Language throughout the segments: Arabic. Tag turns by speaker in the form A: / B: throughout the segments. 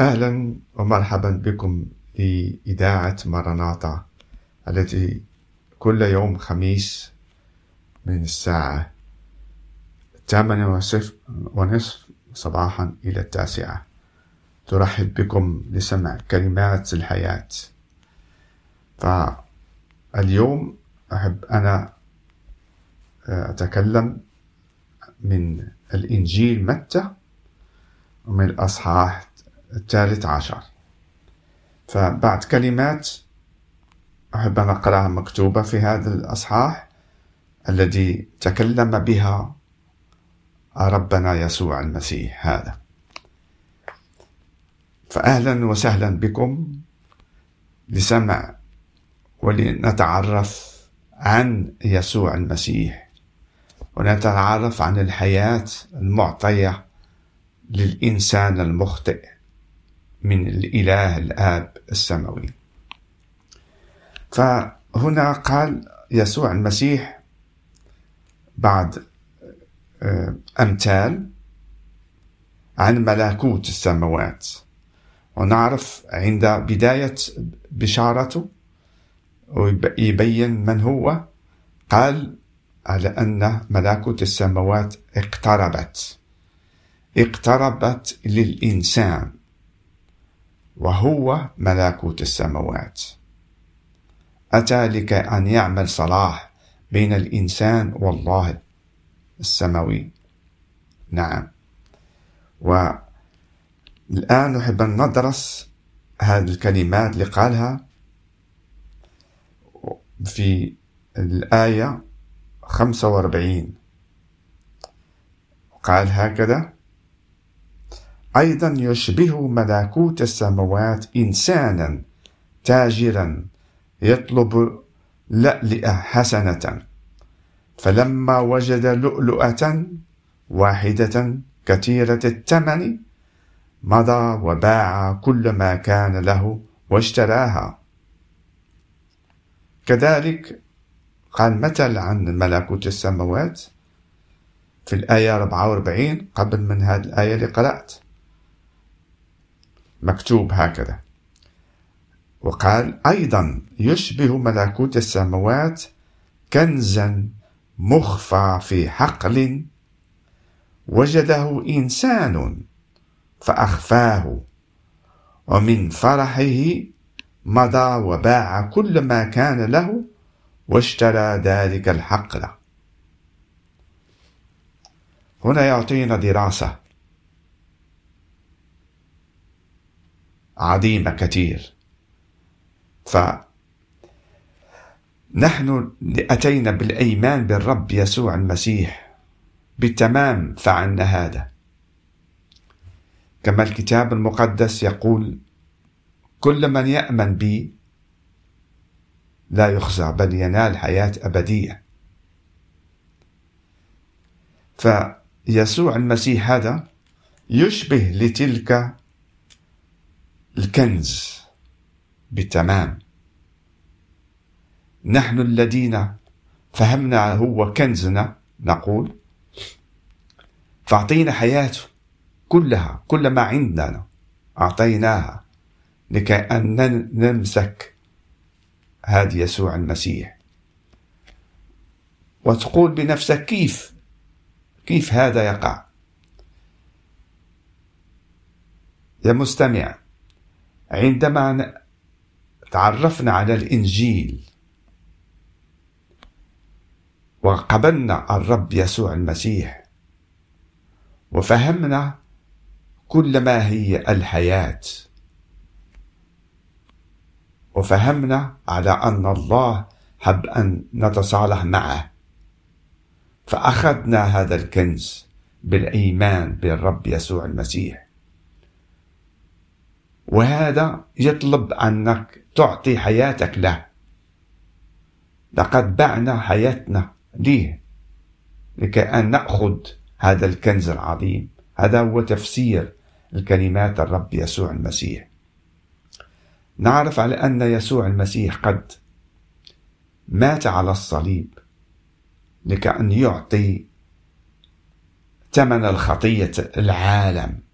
A: أهلا ومرحبا بكم لإذاعة مرناطة التي كل يوم خميس من الساعة الثامنة ونصف صباحا إلى التاسعة. ترحب بكم لسمع كلمات الحياة. فاليوم أحب أنا أتكلم من الإنجيل متى ومن الأصحاح الثالث عشر. فبعد كلمات أحب أن أقرأها مكتوبة في هذا الأصحاح الذي تكلم بها ربنا يسوع المسيح هذا. فأهلا وسهلا بكم لسمع ولنتعرف عن يسوع المسيح ونتعرف عن الحياة المعطية للإنسان المخطئ. من الإله الآب السماوي. فهنا قال يسوع المسيح بعد آه، أمثال عن ملكوت السماوات. ونعرف عند بداية بشارته ويبين من هو. قال على أن ملكوت السماوات اقتربت اقتربت للإنسان. وهو ملكوت السماوات. أتى لكي أن يعمل صلاح بين الإنسان والله السماوي. نعم. والآن نحب أن ندرس هذه الكلمات اللي قالها في الآية 45 قال هكذا أيضا يشبه ملكوت السماوات إنسانا تاجرا يطلب لألئة حسنة. فلما وجد لؤلؤة واحدة كثيرة الثمن مضى وباع كل ما كان له واشتراها. كذلك قال مثل عن ملكوت السماوات في الآية 44 قبل من هذه الآية اللي قرأت. مكتوب هكذا. وقال أيضا يشبه ملكوت السماوات كنزا مخفى في حقل وجده إنسان فأخفاه ومن فرحه مضى وباع كل ما كان له واشترى ذلك الحقل. هنا يعطينا دراسة عظيمة كثير. فنحن أتينا بالأيمان بالرب يسوع المسيح بالتمام فعلنا هذا. كما الكتاب المقدس يقول كل من يأمن بي لا يخزى بل ينال حياة أبدية. فيسوع المسيح هذا يشبه لتلك الكنز. بالتمام نحن الذين فهمنا هو كنزنا نقول فأعطينا حياته كلها كل ما عندنا أعطيناها لكي أن نمسك هذا يسوع المسيح. وتقول بنفسك كيف كيف هذا يقع؟ يا مستمع عندما تعرفنا على الإنجيل وقبلنا الرب يسوع المسيح وفهمنا كل ما هي الحياة وفهمنا على أن الله حب أن نتصالح معه فأخذنا هذا الكنز بالإيمان بالرب يسوع المسيح. وهذا يطلب أنك تعطي حياتك له. لقد بعنا حياتنا ليه؟ لكي أن نأخذ هذا الكنز العظيم. هذا هو تفسير الكلمات الرب يسوع المسيح. نعرف على أن يسوع المسيح قد مات على الصليب لكي أن يعطي ثمن الخطية العالم.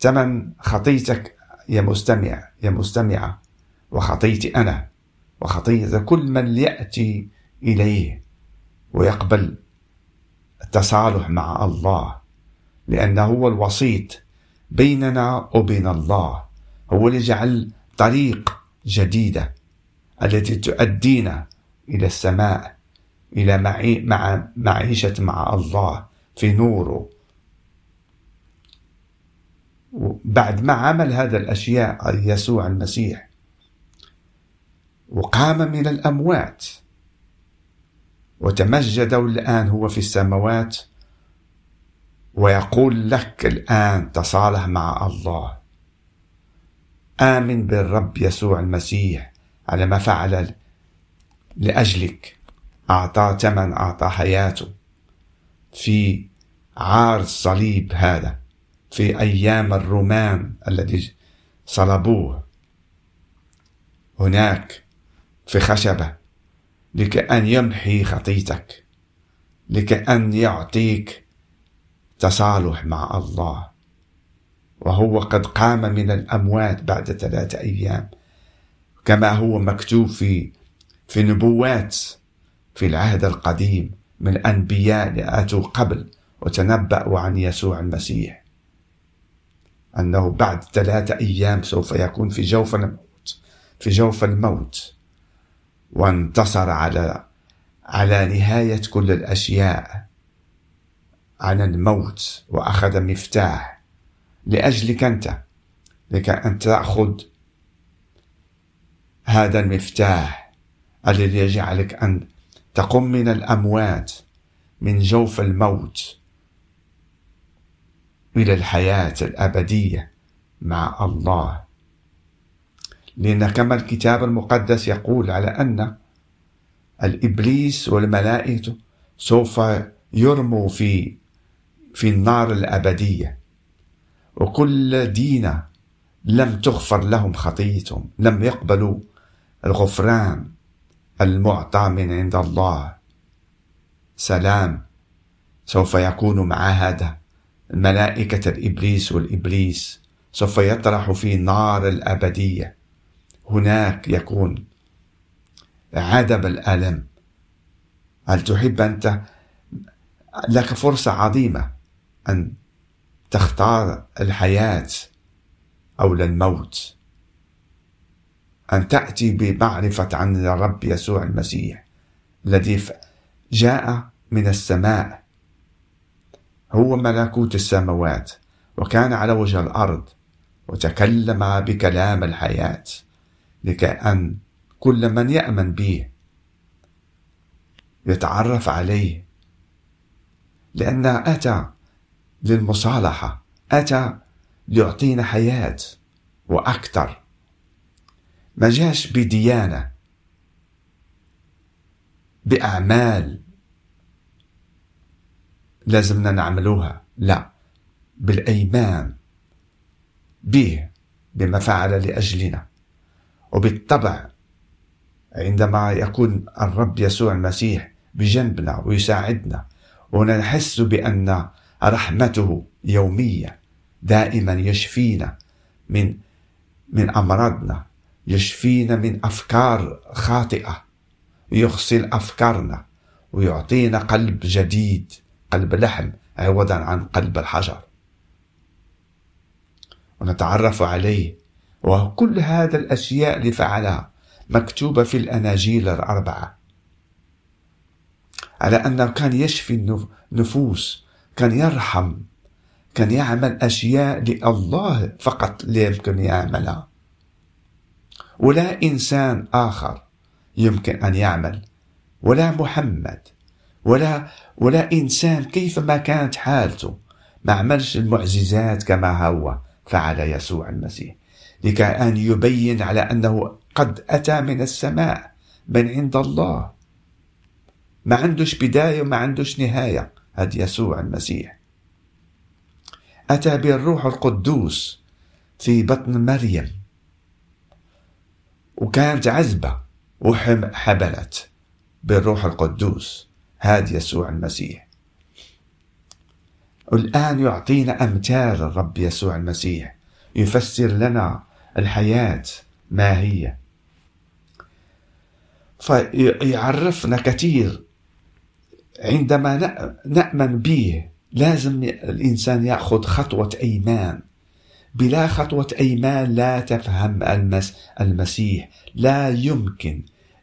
A: ثمن خطيتك يا مستمع يا مستمعة وخطيتي أنا وخطية كل من يأتي إليه ويقبل التصالح مع الله لأنه هو الوسيط بيننا وبين الله هو اللي جعل طريق جديدة التي تؤدينا إلى السماء إلى معي مع معيشة مع الله في نوره. بعد ما عمل هذا الأشياء يسوع المسيح وقام من الأموات وتمجد الآن هو في السماوات ويقول لك الآن تصالح مع الله. آمن بالرب يسوع المسيح على ما فعل لأجلك. أعطى ثمن أعطى حياته في عار الصليب هذا. في أيام الرومان الذي صلبوه. هناك في خشبة لكأن يمحي خطيتك لكأن يعطيك تصالح مع الله. وهو قد قام من الأموات بعد ثلاثة أيام كما هو مكتوب في في نبوات في العهد القديم من الأنبياء اللي آتوا قبل وتنبأوا عن يسوع المسيح. أنه بعد ثلاثة أيام سوف يكون في جوف الموت في جوف الموت. وانتصر على على نهاية كل الأشياء عن الموت وأخذ مفتاح. لأجلك أنت لكي أن تأخذ هذا المفتاح الذي يجعلك أن تقم من الأموات من جوف الموت. إلى الحياة الأبدية مع الله. لأن كما الكتاب المقدس يقول على أن الإبليس والملائكة سوف يرموا في في النار الأبدية. وكل دين لم تغفر لهم خطيتهم لم يقبلوا الغفران المعطى من عند الله. سلام سوف يكون مع هذا ملائكة الإبليس والإبليس سوف يطرح في نار الأبدية. هناك يكون عدم الألم. هل تحب أنت لك فرصة عظيمة أن تختار الحياة أو الموت؟ أن تأتي بمعرفة عن الرب يسوع المسيح الذي جاء من السماء هو ملكوت السماوات وكان على وجه الأرض وتكلم بكلام الحياة لكي أن كل من يأمن به يتعرف عليه. لأنه أتى للمصالحة أتى ليعطينا حياة وأكثر. ما جاش بديانة بأعمال لازمنا نعملوها. لا. بالأيمان به بما فعل لأجلنا. وبالطبع عندما يكون الرب يسوع المسيح بجنبنا ويساعدنا ونحس بأن رحمته يومية دائما يشفينا من من أمراضنا يشفينا من أفكار خاطئة يغسل أفكارنا ويعطينا قلب جديد. قلب لحم عوضا عن قلب الحجر. ونتعرف عليه. وكل هذا الأشياء اللي فعلها مكتوبة في الأناجيل الأربعة. على أنه كان يشفي النفوس كان يرحم كان يعمل أشياء لله فقط لا يمكن يعملها. ولا إنسان آخر يمكن أن يعمل. ولا محمد. ولا ولا إنسان كيفما كانت حالته. ما عملش المعجزات كما هو فعل يسوع المسيح. لكي أن يبين على أنه قد أتى من السماء من عند الله. ما عندوش بداية وما عندوش نهاية هذا يسوع المسيح. أتى بالروح القدوس في بطن مريم. وكانت عزبة وحبلت بالروح القدوس. هذا يسوع المسيح. الآن يعطينا أمثال الرب يسوع المسيح. يفسر لنا الحياة ما هي. فيعرفنا كثير عندما نأمن به لازم الإنسان يأخذ خطوة أيمان. بلا خطوة أيمان لا تفهم المس المسيح. لا يمكن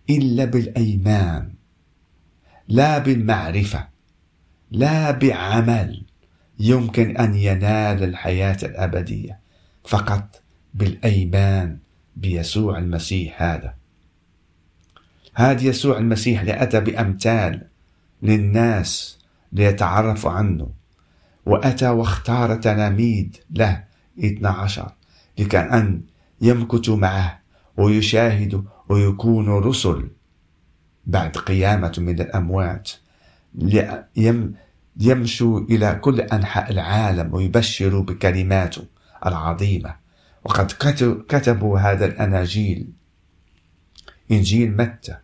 A: إلا بالأيمان. لا بالمعرفة لا بعمل يمكن أن ينال الحياة الأبدية فقط بالأيمان بيسوع المسيح هذا. هذا يسوع المسيح اللي أتى بأمثال للناس ليتعرفوا عنه وأتى واختار تلاميذ له 12 لكي أن يمكثوا معه ويشاهدوا ويكونوا رسل بعد قيامة من الأموات. يمشوا إلى كل أنحاء العالم ويبشروا بكلماته العظيمة. وقد كتبوا هذا الأناجيل. إنجيل متى؟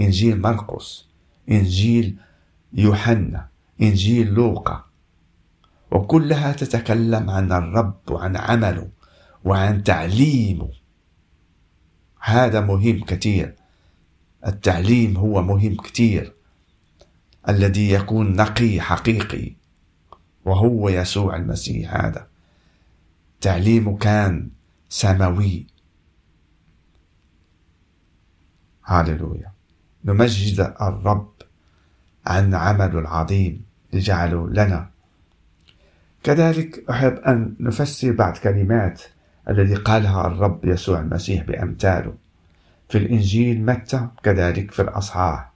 A: إنجيل مرقس. إنجيل يوحنا. إنجيل لوقا. وكلها تتكلم عن الرب وعن عمله وعن تعليمه. هذا مهم كثير. التعليم هو مهم كثير الذي يكون نقي حقيقي وهو يسوع المسيح هذا. تعليمه كان سماوي. هاللويا. نمجد الرب عن عمله العظيم جعله لنا. كذلك أحب أن نفسر بعض كلمات الذي قالها الرب يسوع المسيح بأمثاله. في الإنجيل متى؟ كذلك في الأصحاح.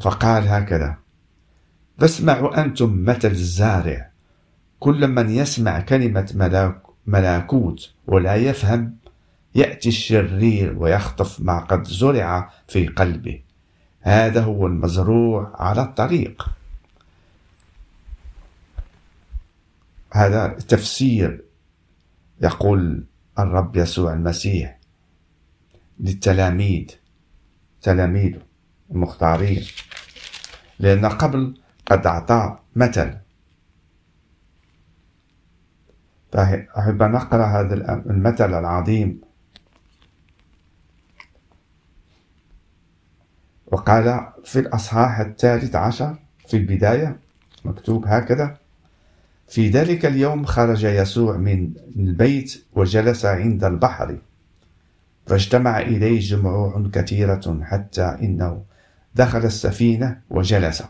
A: فقال هكذا فاسمعوا أنتم مثل الزارع. كل من يسمع كلمة ملاك ملاكوت ولا يفهم يأتي الشرير ويخطف ما قد زرع في قلبه. هذا هو المزروع على الطريق. هذا تفسير يقول الرب يسوع المسيح. للتلاميذ. تلاميذه المختارين. لأن قبل قد أعطى مثل. فأحب أن أقرأ هذا المثل العظيم. وقال في الأصحاح الثالث عشر في البداية. مكتوب هكذا. في ذلك اليوم خرج يسوع من البيت وجلس عند البحر. فاجتمع إليه جموع كثيرة حتى إنه دخل السفينة وجلس.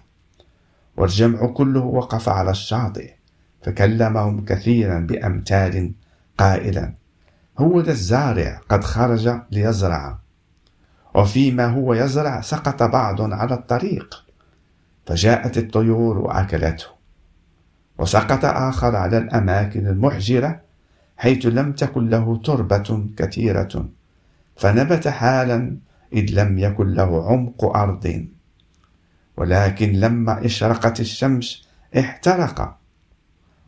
A: والجمع كله وقف على الشاطئ فكلمهم كثيرا بأمثال قائلا. هو ذا الزارع قد خرج ليزرع. وفيما هو يزرع سقط بعض على الطريق. فجاءت الطيور وأكلته. وسقط آخر على الأماكن المحجرة حيث لم تكن له تربة كثيرة فنبت حالا إذ لم يكن له عمق أرض. ولكن لما اشرقت الشمس احترق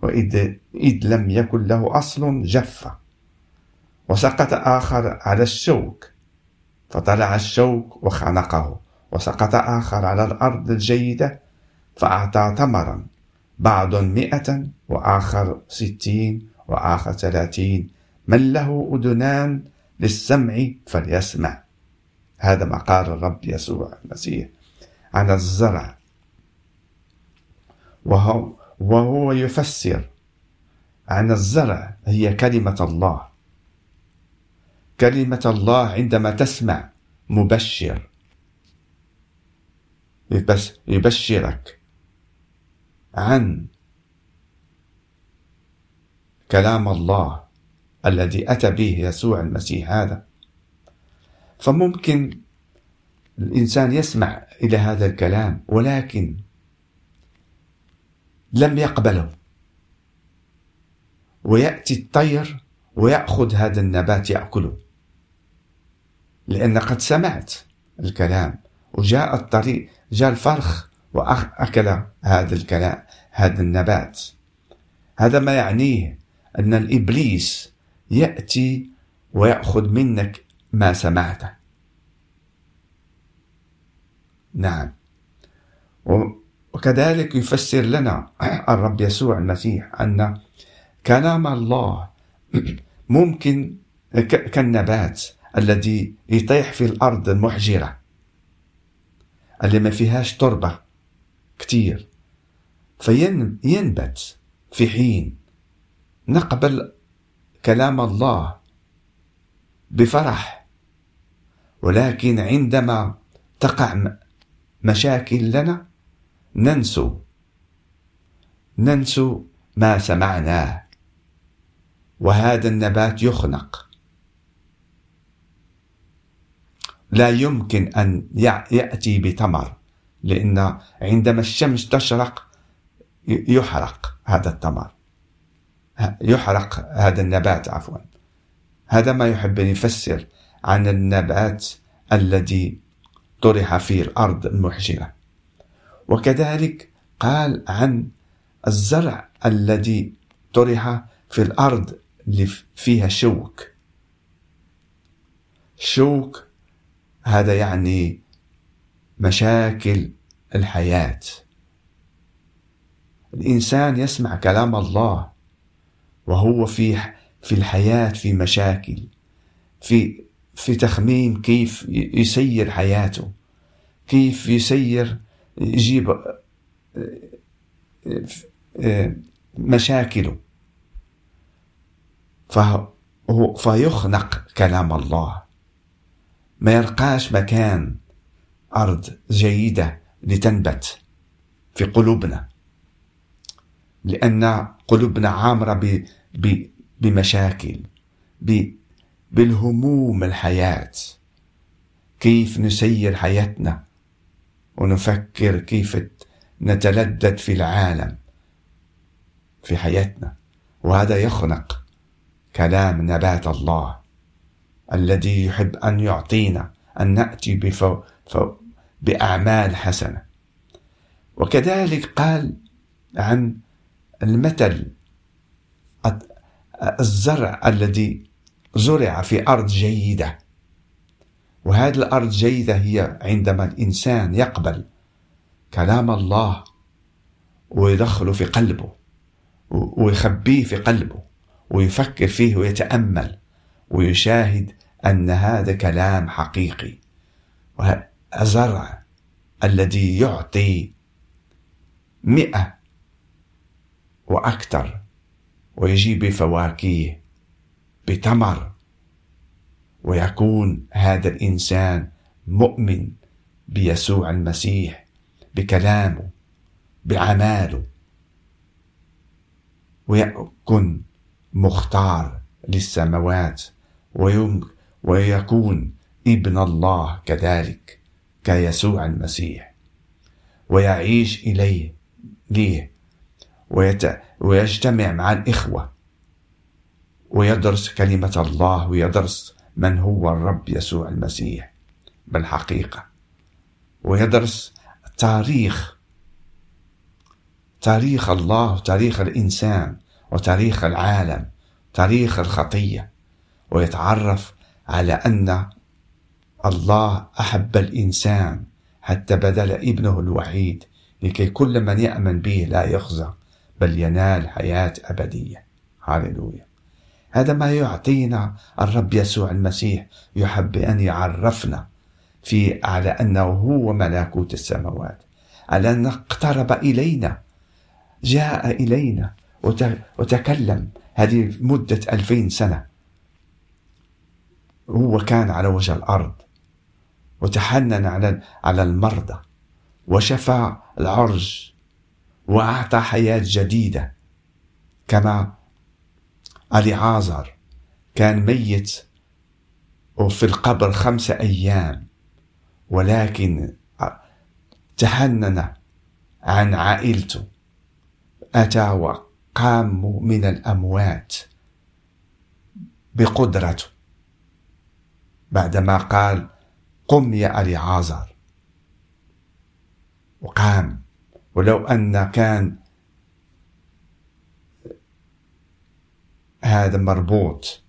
A: وإذ إذ لم يكن له أصل جف. وسقط آخر على الشوك فطلع الشوك وخنقه. وسقط آخر على الأرض الجيدة فأعطى ثمرا. بعض مئة وآخر ستين وآخر ثلاثين. من له أذنان للسمع فليسمع. هذا ما قال الرب يسوع المسيح. عن الزرع. وهو, وهو يفسر. عن الزرع هي كلمة الله. كلمة الله عندما تسمع مبشر. يبشرك. عن كلام الله الذي أتى به يسوع المسيح هذا. فممكن الإنسان يسمع إلى هذا الكلام ولكن لم يقبله. ويأتي الطير ويأخذ هذا النبات يأكله. لأن قد سمعت الكلام وجاء الطريق جاء الفرخ وأكل هذا الكلام هذا النبات. هذا ما يعنيه أن الإبليس يأتي ويأخذ منك ما سمعته. نعم. وكذلك يفسر لنا الرب يسوع المسيح أن كلام الله ممكن كالنبات الذي يطيح في الأرض المحجرة اللي ما فيهاش تربة. كتير. فينبت في حين نقبل كلام الله بفرح ولكن عندما تقع مشاكل لنا ننسو ننسو ما سمعناه. وهذا النبات يخنق. لا يمكن أن يأتي بتمر. لأن عندما الشمس تشرق يحرق هذا التمر. يحرق هذا النبات عفوا. هذا ما يحب أن يفسر عن النبات الذي طرح في الأرض المحجرة وكذلك قال عن الزرع الذي طرح في الأرض اللي فيها شوك. شوك هذا يعني مشاكل الحياة. الإنسان يسمع كلام الله وهو في في الحياة في مشاكل في في تخمين كيف يسير حياته كيف يسير يجيب مشاكله. فيخنق كلام الله. ما يلقاش مكان. أرض جيدة لتنبت في قلوبنا لأن قلوبنا عامرة ب ب بمشاكل ب بالهموم الحياة. كيف نسير حياتنا ونفكر كيف نتلذذ في العالم في حياتنا؟ وهذا يخنق كلام نبات الله الذي يحب أن يعطينا أن نأتي بفو فو بأعمال حسنة. وكذلك قال عن المثل الزرع الذي زرع في أرض جيدة. وهذه الأرض جيدة هي عندما الإنسان يقبل كلام الله ويدخله في قلبه ويخبيه في قلبه ويفكر فيه ويتأمل ويشاهد أن هذا كلام حقيقي. الزرع الذي يعطي مئة وأكثر ويجيب بفواكه بتمر ويكون هذا الإنسان مؤمن بيسوع المسيح بكلامه بعماله ويكون مختار للسماوات ويكون ابن الله كذلك كيسوع المسيح. ويعيش إليه ليه؟ ويت... ويجتمع مع الإخوة. ويدرس كلمة الله ويدرس من هو الرب يسوع المسيح بالحقيقة. ويدرس تاريخ تاريخ الله تاريخ الإنسان وتاريخ العالم تاريخ الخطية. ويتعرف على أن الله أحب الإنسان حتى بذل ابنه الوحيد لكي كل من يأمن به لا يخزى بل ينال حياة أبدية. هاللويا. هذا ما يعطينا الرب يسوع المسيح يحب أن يعرفنا في على أنه هو ملكوت السماوات على أن اقترب إلينا جاء إلينا وتكلم هذه مدة ألفين سنة. هو كان على وجه الأرض وتحنن على على المرضى وشفى العرج وأعطى حياة جديدة. كما علي عازر كان ميت وفي القبر خمسة أيام ولكن تحنن عن عائلته. أتى وقام من الأموات بقدرته. بعدما قال قم يا ألي عازر. وقام. ولو أن كان هذا مربوط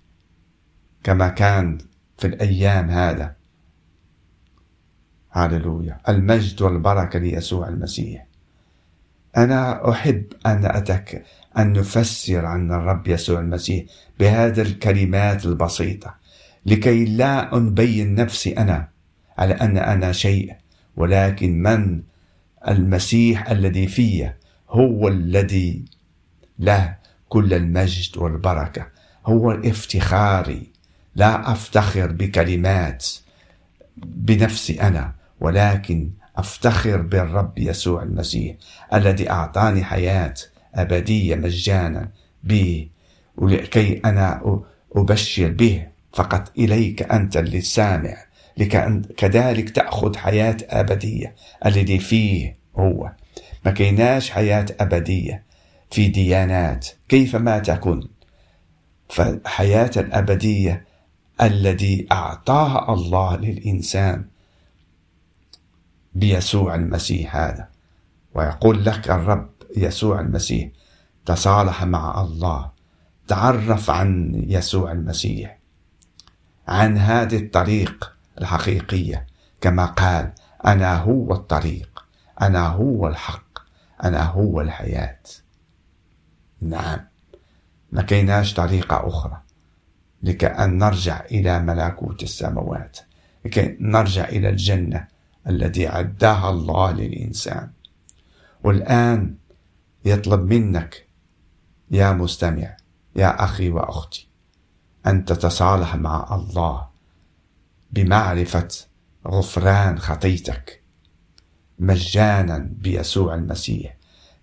A: كما كان في الأيام هذا. هاللويا. المجد والبركة ليسوع المسيح. أنا أحب أن أتك أن نفسر عن الرب يسوع المسيح بهذه الكلمات البسيطة. لكي لا نبين نفسي أنا على أن أنا شيء ولكن من المسيح الذي في هو الذي له كل المجد والبركة هو افتخاري لا أفتخر بكلمات بنفسي أنا ولكن أفتخر بالرب يسوع المسيح الذي أعطاني حياة أبدية مجانا به ولكي أنا أبشر به. فقط إليك أنت اللي سامع لك كذلك تأخذ حياة أبدية. الذي فيه هو. ما كيناش حياة أبدية. في ديانات. كيفما تكن. فالحياة الأبدية الذي أعطاها الله للإنسان بيسوع المسيح هذا. ويقول لك الرب يسوع المسيح تصالح مع الله تعرف عن يسوع المسيح. عن هذه الطريق الحقيقية كما قال أنا هو الطريق أنا هو الحق أنا هو الحياة. نعم ما كيناش طريقة أخرى لكأن نرجع إلى ملكوت السماوات لكي نرجع إلى الجنة التي عداها الله للإنسان. والآن يطلب منك يا مستمع يا أخي وأختي أن تتصالح مع الله بمعرفة غفران خطيتك مجانا بيسوع المسيح.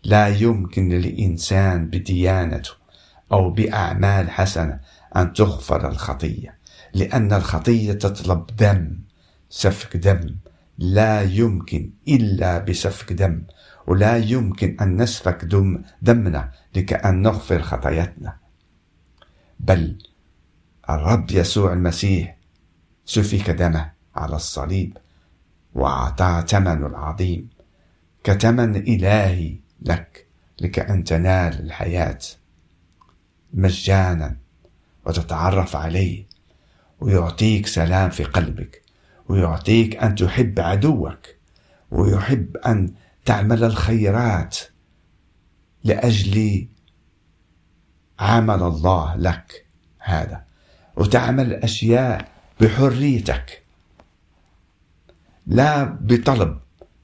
A: لا يمكن للإنسان بديانته أو بأعمال حسنة أن تغفر الخطية لأن الخطية تطلب دم سفك دم. لا يمكن إلا بسفك دم ولا يمكن أن نسفك دم دمنا لكأن نغفر خطاياتنا بل الرب يسوع المسيح سفك دمه على الصليب وأعطاه ثمن العظيم. كثمن إلهي لك لكأن تنال الحياة مجانا وتتعرف عليه ويعطيك سلام في قلبك ويعطيك أن تحب عدوك ويحب أن تعمل الخيرات لأجل عمل الله لك هذا. وتعمل أشياء بحريتك. لا بطلب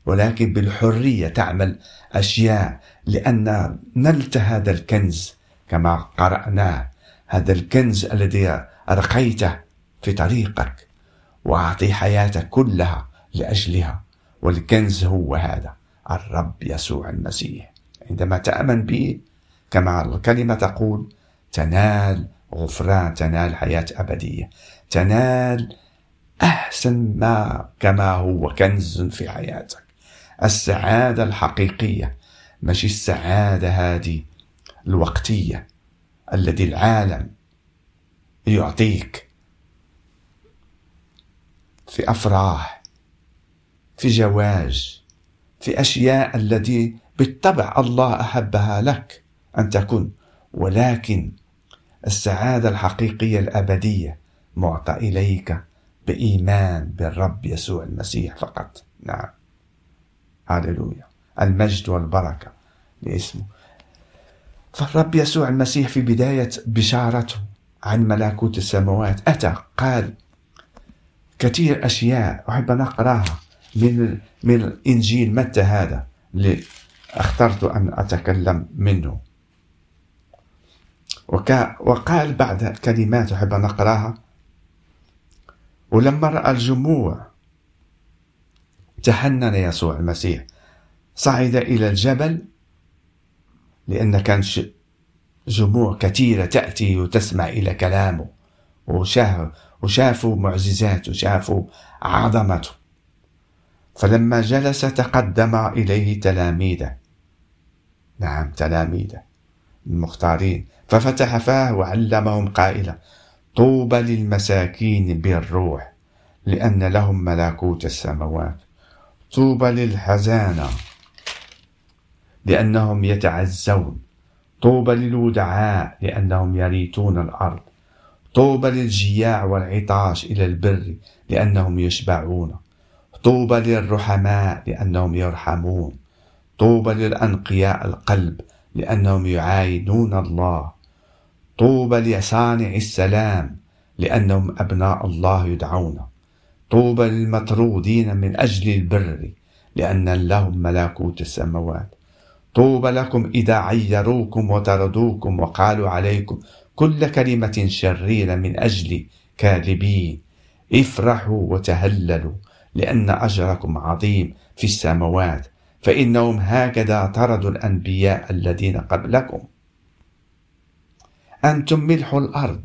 A: ولكن بالحرية تعمل أشياء لأن نلت هذا الكنز كما قرأناه هذا الكنز الذي أرقيته في طريقك وأعطي حياتك كلها لأجلها. والكنز هو هذا الرب يسوع المسيح. عندما تأمن به كما الكلمة تقول تنال غفران تنال حياة أبدية. تنال أحسن ما كما هو كنز في حياتك. السعادة الحقيقية مش السعادة هذه الوقتية الذي العالم يعطيك في أفراح في جواز في أشياء التي بالطبع الله أحبها لك أن تكون. ولكن السعادة الحقيقية الأبدية. معطى إليك بإيمان بالرب يسوع المسيح فقط. نعم. هللويا. المجد والبركة لاسمه فالرب يسوع المسيح في بداية بشارته عن ملكوت السماوات أتى قال كثير أشياء أحب أن أقرأها من من إنجيل متى هذا؟ اللي اخترت أن أتكلم منه. وكا وقال بعد كلمات أحب أن أقرأها. ولما رأى الجموع تحنن يسوع المسيح. صعد إلى الجبل لأن كان جموع كثيرة تأتي وتسمع إلى كلامه. وشاف وشافوا معجزاته وشافوا عظمته. فلما جلس تقدم إليه تلاميذه. نعم تلاميذه. المختارين ففتح فاه وعلمهم قائلا طوبى للمساكين بالروح لأن لهم ملكوت السماوات. طوبى للحزانة لأنهم يتعزون. طوبى للودعاء لأنهم يريتون الأرض. طوبى للجياع والعطاش إلى البر لأنهم يشبعون. طوبى للرحماء لأنهم يرحمون. طوبى للأنقياء القلب لأنهم يعاينون الله. طوبى لصانع السلام لأنهم أبناء الله يدعون. طوبى للمطرودين من أجل البر لأن لهم ملكوت السماوات. طوبى لكم إذا عيروكم وطردوكم وقالوا عليكم كل كلمة شريرة من أجل كاذبين. افرحوا وتهللوا لأن أجركم عظيم في السماوات. فإنهم هكذا طردوا الأنبياء الذين قبلكم. أنتم ملح الأرض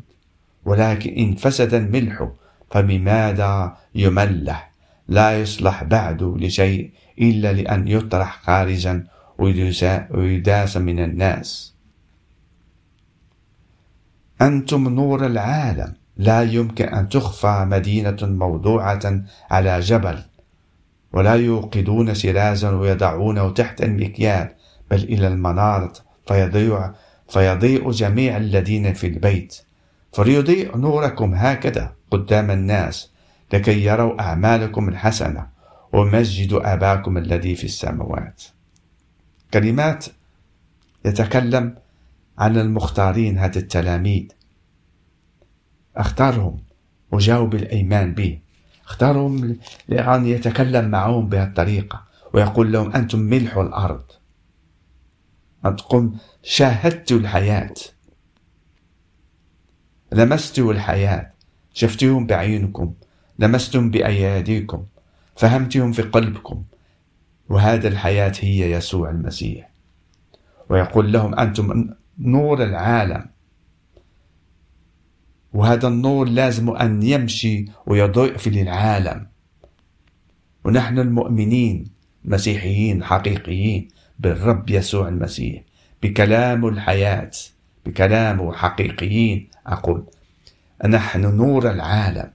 A: ولكن إن فسد الملح فبماذا يملح؟ لا يصلح بعد لشيء إلا لأن يطرح خارجا ويداس من الناس. أنتم نور العالم لا يمكن أن تخفى مدينة موضوعة على جبل. ولا يوقدون سرازا ويضعونه تحت المكيال بل إلى المنارة فيضيع فيضيء جميع الذين في البيت. فليضيء نوركم هكذا قدام الناس لكي يروا أعمالكم الحسنة ومجدوا أباكم الذي في السماوات. كلمات يتكلم عن المختارين هذا التلاميذ. أختارهم وجاوب الأيمان به. اختارهم لأن يتكلم معهم بهالطريقة ويقول لهم أنتم ملح الأرض. أنتم شاهدتوا الحياة. لمستوا الحياة. شفتوهم بعينكم. لمستم بأياديكم. فهمتهم في قلبكم. وهذا الحياة هي يسوع المسيح. ويقول لهم أنتم نور العالم. وهذا النور لازم أن يمشي ويضيء في العالم. ونحن المؤمنين مسيحيين حقيقيين بالرب يسوع المسيح. بكلام الحياة بكلامه حقيقيين أقول نحن نور العالم.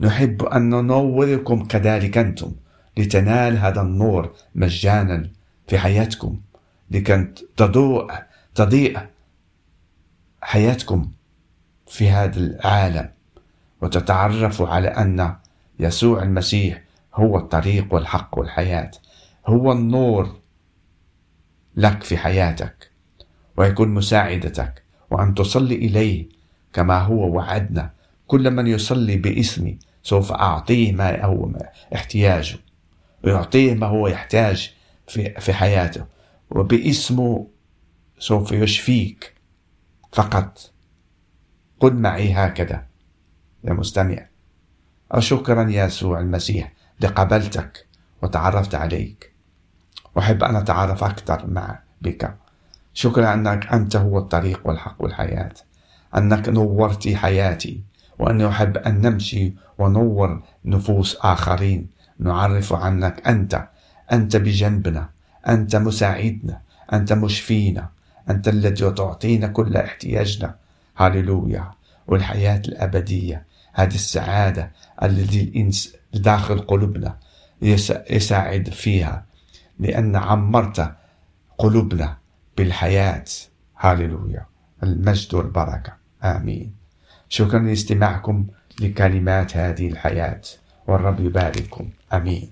A: نحب أن ننوركم كذلك أنتم لتنال هذا النور مجانا في حياتكم لكي تضوء تضيء حياتكم في هذا العالم وتتعرفوا على أن يسوع المسيح هو الطريق والحق والحياة هو النور لك في حياتك ويكون مساعدتك وأن تصلي إليه كما هو وعدنا. كل من يصلي باسمي سوف أعطيه ما هو احتياجه ويعطيه ما هو يحتاج في, في حياته وباسمه سوف يشفيك فقط. قل معي هكذا. يا مستمع شكرا يا يسوع المسيح لقبلتك وتعرفت عليك. أحب أن أتعرف أكثر مع بك. شكرا أنك أنت هو الطريق والحق والحياة. أنك نورت حياتي وأني أحب أن نمشي ونور نفوس آخرين. نعرف عنك أنت أنت بجنبنا أنت مساعدنا أنت مشفينا أنت الذي تعطينا كل احتياجنا. هاليلويا والحياة الأبدية هذه السعادة التي الإنس داخل قلوبنا يساعد فيها. لأن عمرت قلوبنا بالحياة. هاليلويا. المجد والبركة. آمين. شكرا لاستماعكم لكلمات هذه الحياة والرب يبارككم. آمين.